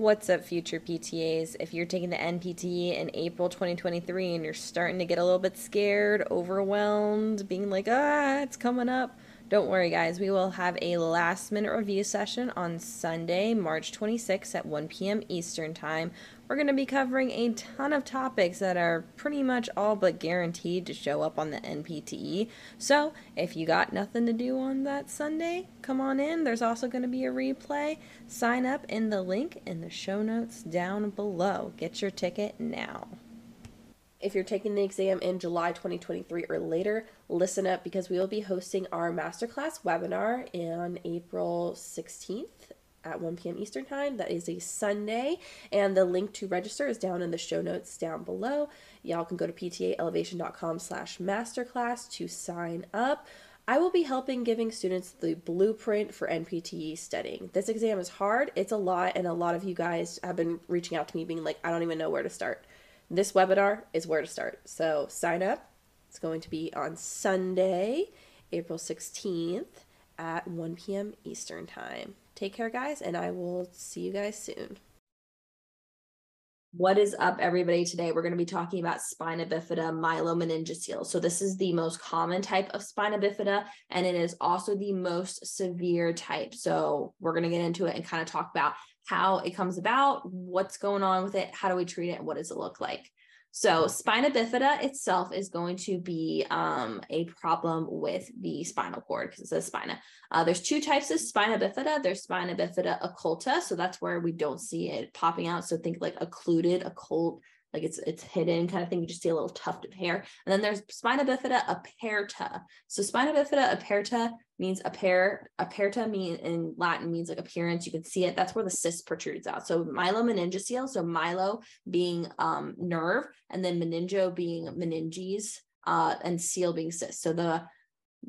What's up, future PTAs? If you're taking the NPTE in April 2023 and you're starting to get a little bit scared, overwhelmed, being like, ah, it's coming up, don't worry, guys. We will have a last minute review session on Sunday, March 26th at 1 p.m. Eastern Time. We're going to be covering a ton of topics that are pretty much all but guaranteed to show up on the NPTE. So, if you got nothing to do on that Sunday, come on in. There's also going to be a replay. Sign up in the link in the show notes down below. Get your ticket now. If you're taking the exam in July 2023 or later, listen up because we will be hosting our masterclass webinar on April 16th at 1 p.m. Eastern Time. That is a Sunday, and the link to register is down in the show notes down below. Y'all can go to ptaelevation.com slash masterclass to sign up. I will be helping giving students the blueprint for NPTE studying. This exam is hard, it's a lot, and a lot of you guys have been reaching out to me being like, I don't even know where to start this webinar is where to start. So sign up. It's going to be on Sunday, April 16th at 1 p.m. Eastern Time. Take care, guys, and I will see you guys soon. What is up, everybody? Today we're going to be talking about spina bifida myelomeningocele. So this is the most common type of spina bifida, and it is also the most severe type. So we're going to get into it and kind of talk about how it comes about, what's going on with it, how do we treat it, what does it look like. So spina bifida itself is going to be um, a problem with the spinal cord because it says spina. Uh, there's two types of spina bifida. There's spina bifida occulta, so that's where we don't see it popping out. So think like occluded, occult, like it's it's hidden kind of thing. You just see a little tuft of hair. And then there's spina bifida aperta. So spina bifida aperta means aper aperta mean in Latin means like appearance. You can see it. That's where the cyst protrudes out. So myelomeningocele. So myelo being um, nerve, and then meningo being meninges, uh, and cele being cyst. So the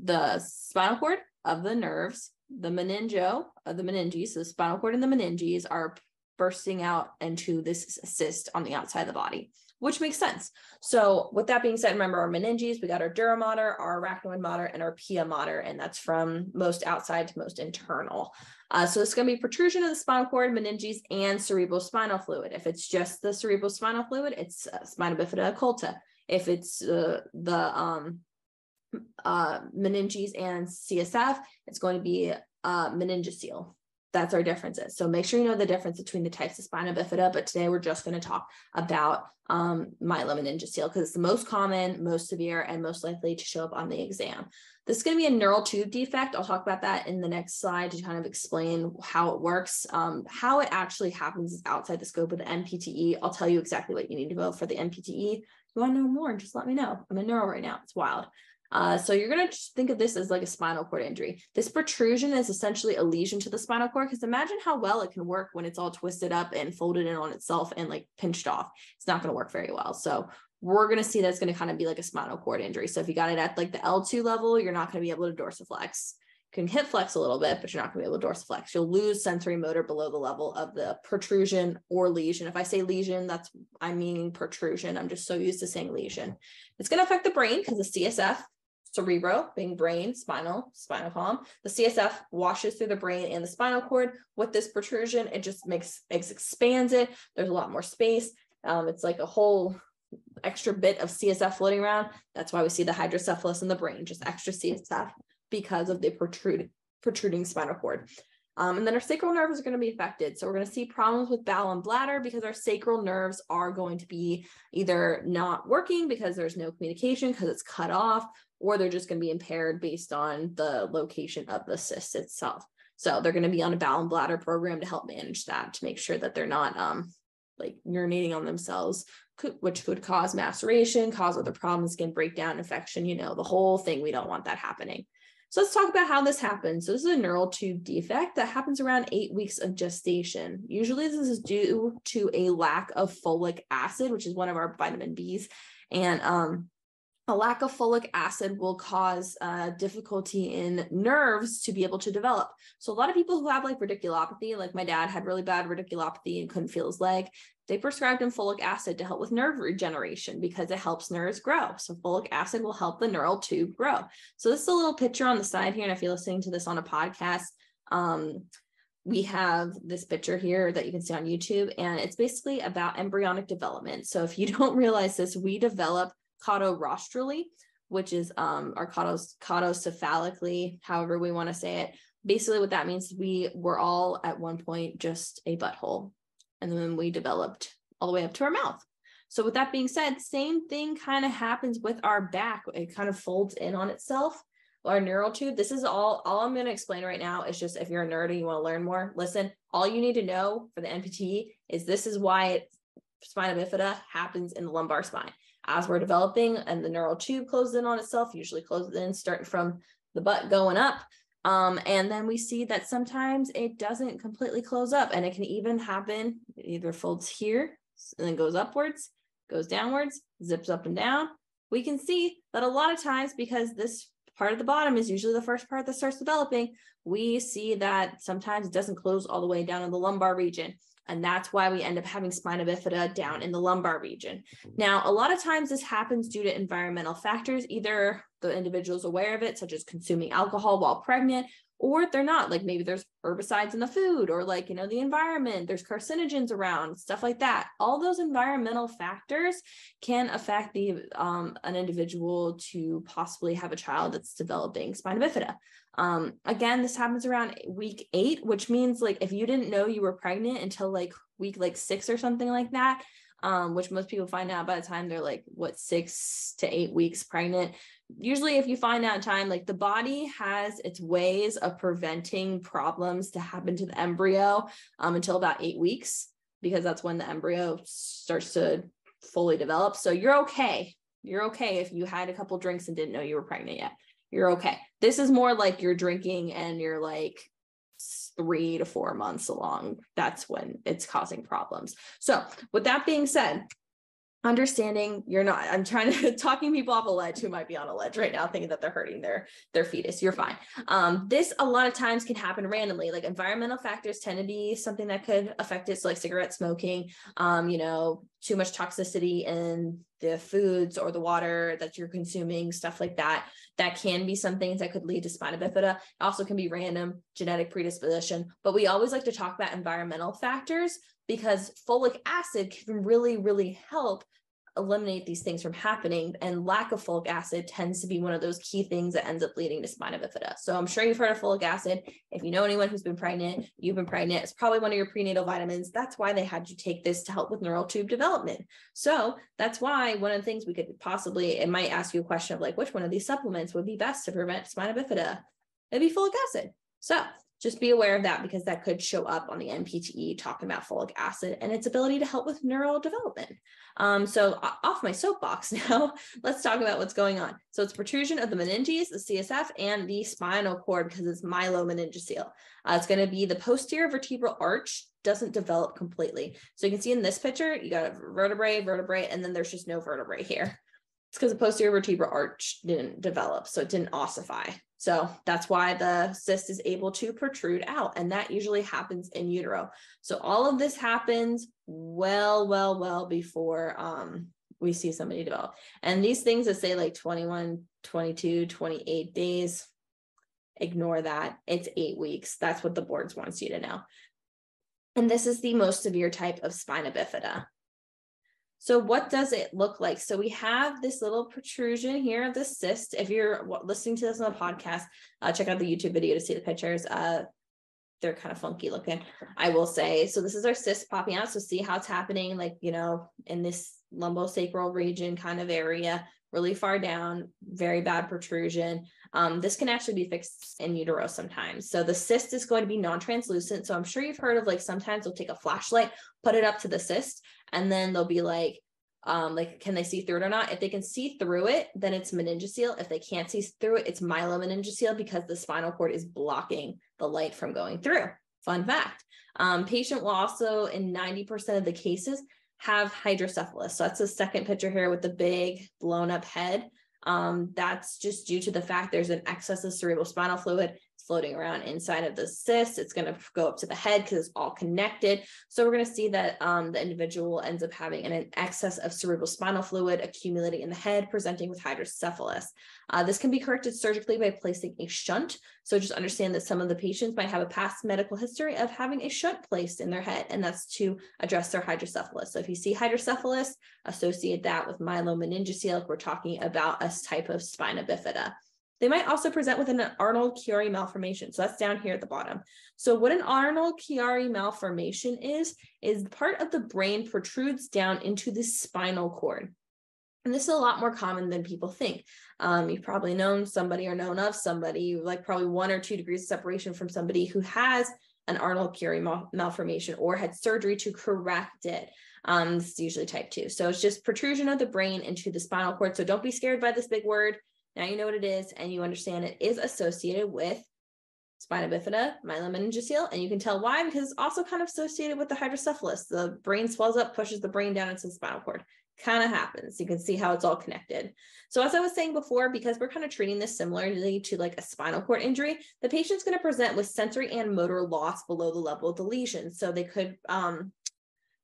the spinal cord of the nerves, the meningo of the meninges, so the spinal cord and the meninges are bursting out into this cyst on the outside of the body, which makes sense. So with that being said, remember our meninges, we got our dura mater, our arachnoid mater, and our pia mater, and that's from most outside to most internal. Uh, so it's going to be protrusion of the spinal cord, meninges, and cerebrospinal fluid. If it's just the cerebrospinal fluid, it's uh, spina bifida occulta. If it's uh, the um, uh, meninges and CSF, it's going to be uh, meningocele that's our differences. So make sure you know the difference between the types of spina bifida, but today we're just going to talk about um, myelomeningocele because it's the most common, most severe, and most likely to show up on the exam. This is going to be a neural tube defect. I'll talk about that in the next slide to kind of explain how it works. Um, how it actually happens is outside the scope of the NPTE. I'll tell you exactly what you need to know for the NPTE. If you want to know more, just let me know. I'm in neuro right now. It's wild. Uh, so you're going to think of this as like a spinal cord injury. This protrusion is essentially a lesion to the spinal cord because imagine how well it can work when it's all twisted up and folded in on itself and like pinched off. It's not going to work very well. So we're going to see that's going to kind of be like a spinal cord injury. So if you got it at like the L2 level, you're not going to be able to dorsiflex. You can hip flex a little bit, but you're not going to be able to dorsiflex. You'll lose sensory motor below the level of the protrusion or lesion. If I say lesion, that's I mean protrusion. I'm just so used to saying lesion. It's going to affect the brain because the CSF cerebro being brain, spinal, spinal column. The CSF washes through the brain and the spinal cord. With this protrusion, it just makes expands it. There's a lot more space. Um, it's like a whole extra bit of CSF floating around. That's why we see the hydrocephalus in the brain, just extra CSF because of the protruding protruding spinal cord. Um, and then our sacral nerves are going to be affected. So we're going to see problems with bowel and bladder because our sacral nerves are going to be either not working because there's no communication because it's cut off, or they're just going to be impaired based on the location of the cyst itself. So they're going to be on a bowel and bladder program to help manage that to make sure that they're not um, like urinating on themselves, which could cause maceration, cause other problems, skin breakdown, infection, you know, the whole thing. We don't want that happening. So let's talk about how this happens. So this is a neural tube defect that happens around eight weeks of gestation. Usually this is due to a lack of folic acid, which is one of our vitamin Bs. And um, a lack of folic acid will cause uh, difficulty in nerves to be able to develop. So a lot of people who have like radiculopathy, like my dad had really bad radiculopathy and couldn't feel his leg, they prescribed him folic acid to help with nerve regeneration because it helps nerves grow. So folic acid will help the neural tube grow. So this is a little picture on the side here. And if you're listening to this on a podcast, um, we have this picture here that you can see on YouTube, and it's basically about embryonic development. So if you don't realize this, we develop cauda-rostrally, which is um our caudos caudocephalically, however we want to say it. Basically, what that means we were all at one point just a butthole, and then we developed all the way up to our mouth. So with that being said, same thing kind of happens with our back. It kind of folds in on itself. Our neural tube. This is all. All I'm going to explain right now is just if you're a nerd and you want to learn more, listen. All you need to know for the NPTE is this is why it, spina bifida happens in the lumbar spine as we're developing and the neural tube closes in on itself, usually closes in starting from the butt going up. Um, and then we see that sometimes it doesn't completely close up and it can even happen, it either folds here and then goes upwards, goes downwards, zips up and down. We can see that a lot of times because this part of the bottom is usually the first part that starts developing, we see that sometimes it doesn't close all the way down in the lumbar region. And that's why we end up having spina bifida down in the lumbar region. Now, a lot of times this happens due to environmental factors. Either the individual is aware of it, such as consuming alcohol while pregnant, or they're not. Like maybe there's herbicides in the food or like you know the environment. There's carcinogens around stuff like that. All those environmental factors can affect the um, an individual to possibly have a child that's developing spina bifida um, again this happens around week eight which means like if you didn't know you were pregnant until like week like six or something like that um, which most people find out by the time they're like what six to eight weeks pregnant usually if you find out in time like the body has its ways of preventing problems to happen to the embryo um, until about eight weeks because that's when the embryo starts to fully develop. So you're okay. You're okay if you had a couple drinks and didn't know you were pregnant yet. You're okay this is more like you're drinking and you're like three to four months along. That's when it's causing problems. So with that being said understanding you're not i'm trying to talking people off a ledge who might be on a ledge right now thinking that they're hurting their their fetus. You're fine. Um, this a lot of times can happen randomly. Like environmental factors tend to be something that could affect it so like cigarette smoking um, you know too much toxicity in the foods or the water that you're consuming stuff like that. That can be some things that could lead to spina bifida. It also can be random genetic predisposition but we always like to talk about environmental factors because folic acid can really, really help eliminate these things from happening. And lack of folic acid tends to be one of those key things that ends up leading to spina bifida. So I'm sure you've heard of folic acid. If you know anyone who's been pregnant, you've been pregnant, it's probably one of your prenatal vitamins. That's why they had you take this to help with neural tube development. So that's why one of the things we could possibly, it might ask you a question of like, which one of these supplements would be best to prevent spina bifida? It'd be folic acid. So just be aware of that because that could show up on the NPTE talking about folic acid and its ability to help with neural development. Um, so off my soapbox now, let's talk about what's going on. So it's protrusion of the meninges, the CSF, and the spinal cord because it's myelomeningocele. Uh, it's going to be the posterior vertebral arch doesn't develop completely. So you can see in this picture, you got a vertebrae, vertebrae, and then there's just no vertebrae here. It's because the posterior vertebral arch didn't develop, so it didn't ossify. So that's why the cyst is able to protrude out. And that usually happens in utero. So all of this happens well, well, well before um, we see somebody develop. And these things that say like 21, 22, 28 days, ignore that. It's eight weeks. That's what the boards wants you to know. And this is the most severe type of spina bifida. So what does it look like? So we have this little protrusion here, of the cyst. If you're listening to this on the podcast, uh, check out the YouTube video to see the pictures. Uh, they're kind of funky looking, I will say. So this is our cyst popping out. So see how it's happening, like, you know, in this lumbosacral region kind of area, really far down, very bad protrusion. Um, this can actually be fixed in utero sometimes. So the cyst is going to be non-translucent. So I'm sure you've heard of like sometimes they'll take a flashlight, put it up to the cyst, and then they'll be like, um, like can they see through it or not? If they can see through it, then it's meningocele. If they can't see through it, it's myelomeningocele because the spinal cord is blocking the light from going through. Fun fact. Um, patient will also, in 90% of the cases, have hydrocephalus. So that's the second picture here with the big blown up head. Um, that's just due to the fact there's an excess of cerebral spinal fluid. Floating around inside of the cyst. It's going to go up to the head because it's all connected. So we're going to see that um, the individual ends up having an, excess of cerebral spinal fluid accumulating in the head, presenting with hydrocephalus. Uh, this can be corrected surgically by placing a shunt. So just understand that some of the patients might have a past medical history of having a shunt placed in their head, and that's to address their hydrocephalus. So if you see hydrocephalus, associate that with myelomeningocele. We're talking about a type of spina bifida. They might also present with an Arnold-Chiari malformation. So that's down here at the bottom. So what an Arnold-Chiari malformation is, is part of the brain protrudes down into the spinal cord. And this is a lot more common than people think. Um, you've probably known somebody or known of somebody, like probably one or two degrees of separation from somebody who has an Arnold-Chiari mal- malformation or had surgery to correct it. Um, this is usually type two. So it's just protrusion of the brain into the spinal cord. So don't be scared by this big word. Now you know what it is and you understand it is associated with spina bifida, myelomeningocele, and you can tell why because it's also kind of associated with the hydrocephalus. The brain swells up, pushes the brain down into the spinal cord. Kind of happens. You can see how it's all connected. So as I was saying before, because we're kind of treating this similarly to like a spinal cord injury, the patient's going to present with sensory and motor loss below the level of the lesion. So they could um,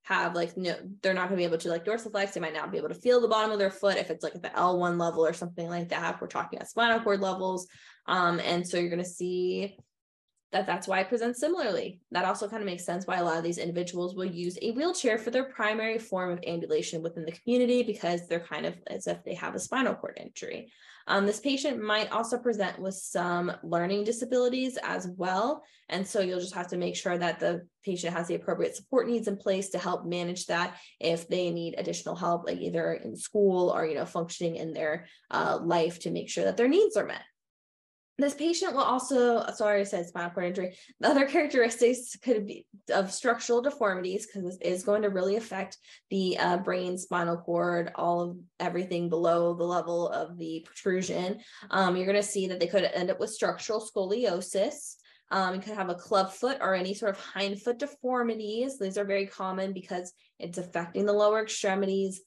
have like no they're not going to be able to like dorsiflex. They might not be able to feel the bottom of their foot if it's like at the l1 level or something like that. We're talking about spinal cord levels. Um and so you're going to see that that's why it presents similarly that also kind of makes sense why a lot of these individuals will use a wheelchair for their primary form of ambulation within the community because they're kind of as if they have a spinal cord injury um, this patient might also present with some learning disabilities as well. And so you'll just have to make sure that the patient has the appropriate support needs in place to help manage that if they need additional help, like either in school or, you know, functioning in their uh, life to make sure that their needs are met. This patient will also, sorry, I said spinal cord injury. The other characteristics could be of structural deformities because this is going to really affect the uh, brain, spinal cord, all of everything below the level of the protrusion. Um, you're going to see that they could end up with structural scoliosis. Um, you could have a club foot or any sort of hind foot deformities. These are very common because it's affecting the lower extremities,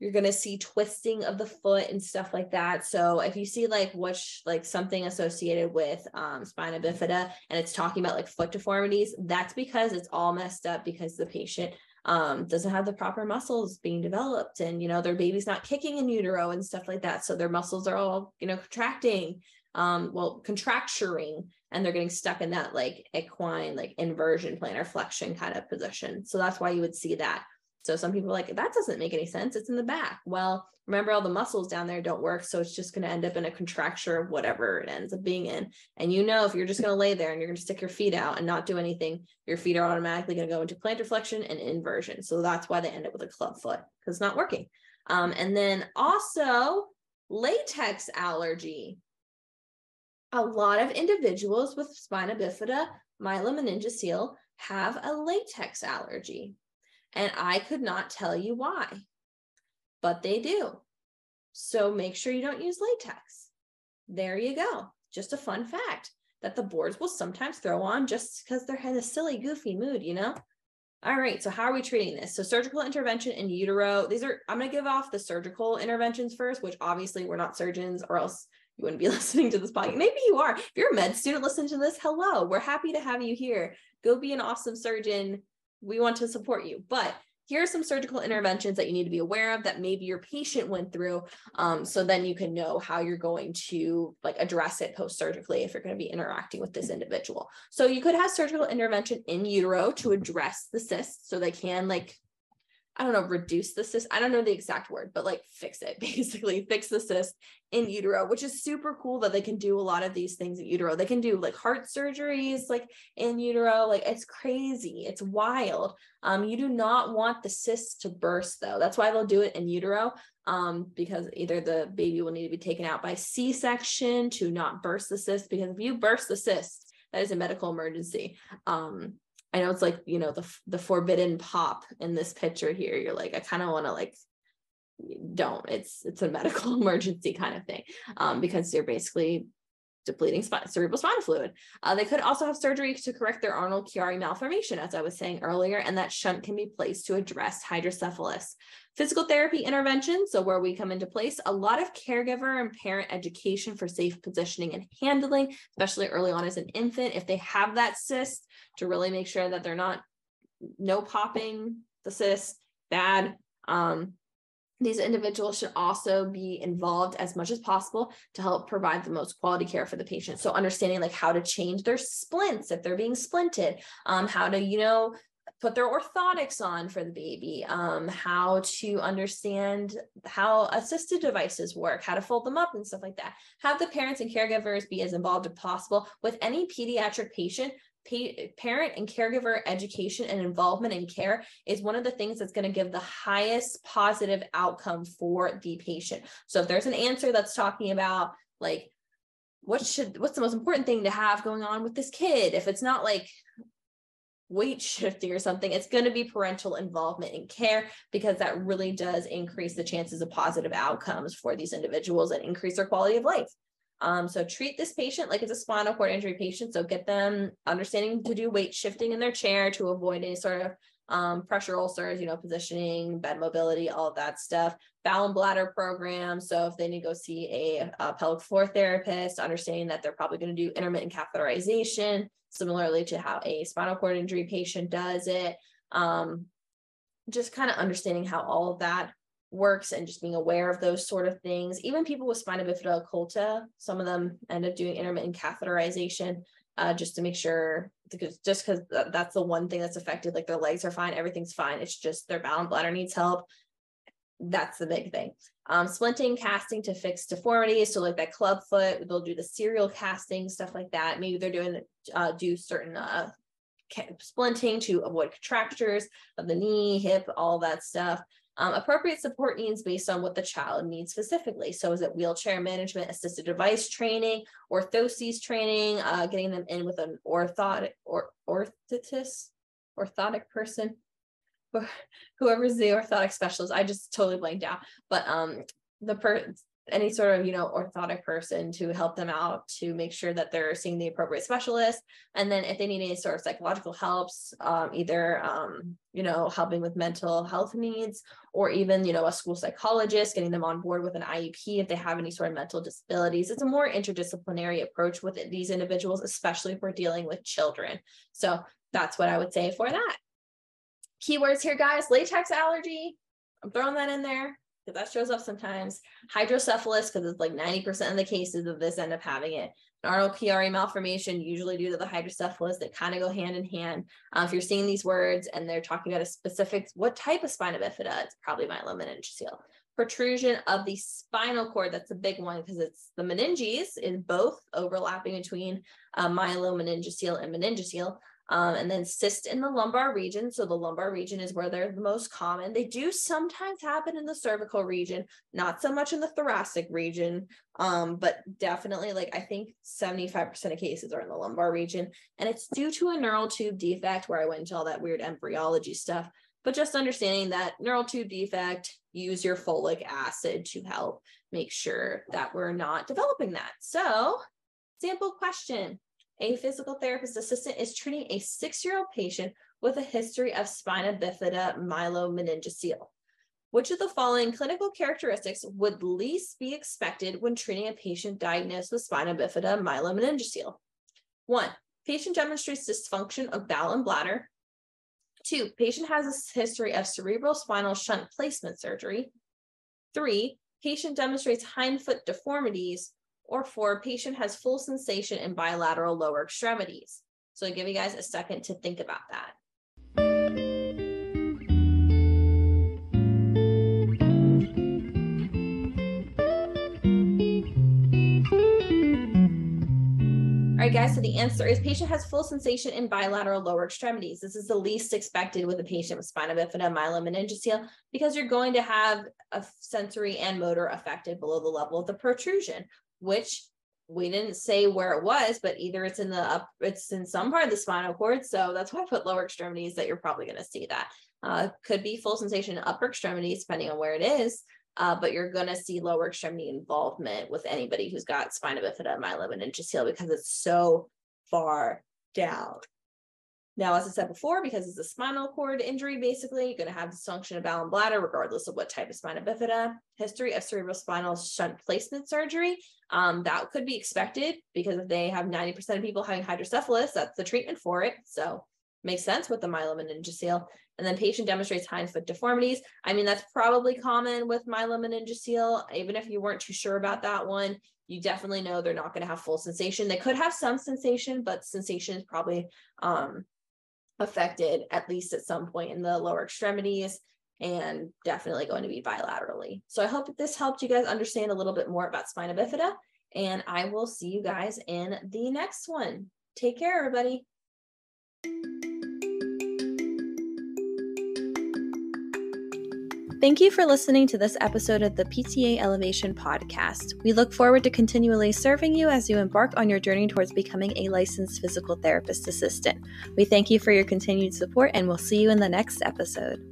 you're going to see twisting of the foot and stuff like that. So if you see like what's like something associated with um, spina bifida and it's talking about like foot deformities that's because it's all messed up because the patient um, doesn't have the proper muscles being developed and you know their baby's not kicking in utero and stuff like that. So their muscles are all you know contracting um well contracturing and they're getting stuck in that like equine like inversion plantar flexion kind of position. So that's why you would see that so some people are like, that doesn't make any sense. It's in the back. Well, remember all the muscles down there don't work. So it's just going to end up in a contracture of whatever it ends up being in. And you know, if you're just going to lay there and you're going to stick your feet out and not do anything, your feet are automatically going to go into plantar flexion and inversion. So that's why they end up with a club foot because it's not working. Um, and then also latex allergy. A lot of individuals with spina bifida, myelomeningocele have a latex allergy. And I could not tell you why, but they do. So make sure you don't use latex. There you go. Just a fun fact that the boards will sometimes throw on just because they're in a silly, goofy mood, you know? All right, so how are we treating this? So surgical intervention in utero. These are I'm going to give off the surgical interventions first, which obviously we're not surgeons or else you wouldn't be listening to this podcast. Maybe you are. If you're a med student listening to this, hello. We're happy to have you here. Go be an awesome surgeon we want to support you. But here are some surgical interventions that you need to be aware of that maybe your patient went through. Um, so then you can know how you're going to like address it post-surgically if you're going to be interacting with this individual. So you could have surgical intervention in utero to address the cysts so they can like I don't know, reduce the cyst. I don't know the exact word, but like fix it, basically fix the cyst in utero, which is super cool that they can do a lot of these things in utero. They can do like heart surgeries, like in utero. Like it's crazy. It's wild. Um, you do not want the cyst to burst though. That's why they'll do it in utero. Um, because either the baby will need to be taken out by C-section to not burst the cyst. Because if you burst the cyst, that is a medical emergency. Um, I know it's like, you know, the the forbidden pop in this picture here. You're like, I kind of want to like don't. It's it's a medical emergency kind of thing. Um, because you're basically depleting spine, cerebral spinal fluid. Uh, they could also have surgery to correct their Arnold Chiari malformation, as I was saying earlier, and that shunt can be placed to address hydrocephalus. Physical therapy intervention, so where we come into place, a lot of caregiver and parent education for safe positioning and handling, especially early on as an infant, if they have that cyst, to really make sure that they're not no popping the cyst, bad. Um, these individuals should also be involved as much as possible to help provide the most quality care for the patient. So understanding like how to change their splints if they're being splinted, um, how to, you know, put their orthotics on for the baby, um, how to understand how assisted devices work, how to fold them up and stuff like that. Have the parents and caregivers be as involved as possible with any pediatric patient parent and caregiver education and involvement in care is one of the things that's going to give the highest positive outcome for the patient. So if there's an answer that's talking about like what should what's the most important thing to have going on with this kid if it's not like weight shifting or something it's going to be parental involvement in care because that really does increase the chances of positive outcomes for these individuals and increase their quality of life um, so treat this patient like it's a spinal cord injury patient. So get them understanding to do weight shifting in their chair to avoid any sort of um, pressure ulcers, you know, positioning, bed mobility, all of that stuff. Bowel and bladder program. So if they need to go see a, a pelvic floor therapist, understanding that they're probably going to do intermittent catheterization, similarly to how a spinal cord injury patient does it. Um, just kind of understanding how all of that works and just being aware of those sort of things. Even people with spina bifida occulta, some of them end up doing intermittent catheterization uh, just to make sure, because just because that's the one thing that's affected. Like their legs are fine, everything's fine. It's just their bowel and bladder needs help. That's the big thing. Um, splinting, casting to fix deformities. So like that club foot, they'll do the serial casting, stuff like that. Maybe they're doing uh, do certain uh, splinting to avoid contractures of the knee, hip, all that stuff. Um, appropriate support needs based on what the child needs specifically. So is it wheelchair management, assisted device training, orthoses training, uh, getting them in with an orthotic or orthotist, orthotic person, whoever's the orthotic specialist. I just totally blanked out. But um, the per any sort of you know orthotic person to help them out to make sure that they're seeing the appropriate specialist. And then if they need any sort of psychological helps um, either um, you know helping with mental health needs or even you know a school psychologist getting them on board with an iep if they have any sort of mental disabilities. It's a more interdisciplinary approach with these individuals especially if we're dealing with children. So that's what i would say for that. Keywords here guys. Latex allergy. I'm throwing that in there because that shows up sometimes. Hydrocephalus, because it's like 90% of the cases of this end up having it. An Chiari malformation, usually due to the hydrocephalus, that kind of go hand in hand. Uh, if you're seeing these words and they're talking about a specific, what type of spina bifida, it's probably myelomeningocele. Protrusion of the spinal cord, that's a big one because it's the meninges in both overlapping between uh, myelomeningocele and meningocele. Um, and then cyst in the lumbar region. So the lumbar region is where they're the most common. They do sometimes happen in the cervical region, not so much in the thoracic region, um, but definitely like I think 75% of cases are in the lumbar region. And it's due to a neural tube defect where I went into all that weird embryology stuff. But just understanding that neural tube defect, use your folic acid to help make sure that we're not developing that. So, sample question a physical therapist assistant is treating a six-year-old patient with a history of spina bifida myelomeningocele. Which of the following clinical characteristics would least be expected when treating a patient diagnosed with spina bifida myelomeningocele? One, patient demonstrates dysfunction of bowel and bladder. Two, patient has a history of cerebral spinal shunt placement surgery. Three, patient demonstrates hindfoot deformities or four, patient has full sensation in bilateral lower extremities. So I give you guys a second to think about that. All right, guys, so the answer is patient has full sensation in bilateral lower extremities. This is the least expected with a patient with spina bifida myelomeningocele because you're going to have a sensory and motor affected below the level of the protrusion which we didn't say where it was, but either it's in the up, it's in some part of the spinal cord. So that's why I put lower extremities that you're probably going to see that. Uh, could be full sensation upper extremities, depending on where it is. uh, but you're going to see lower extremity involvement with anybody who's got spina bifida, myelomeningeal because it's so far down. Now, as I said before, because it's a spinal cord injury, basically, you're going to have dysfunction of bowel and bladder, regardless of what type of spina bifida. History of cerebrospinal shunt placement surgery. Um, that could be expected because if they have 90% of people having hydrocephalus, that's the treatment for it. So makes sense with the myelomeningocele. And then patient demonstrates hind foot deformities. I mean, that's probably common with myelomeningocele. Even if you weren't too sure about that one, you definitely know they're not going to have full sensation. They could have some sensation, but sensation is probably um, affected at least at some point in the lower extremities and definitely going to be bilaterally. So I hope that this helped you guys understand a little bit more about spina bifida and I will see you guys in the next one. Take care, everybody. Thank you for listening to this episode of the PTA Elevation Podcast. We look forward to continually serving you as you embark on your journey towards becoming a licensed physical therapist assistant. We thank you for your continued support and we'll see you in the next episode.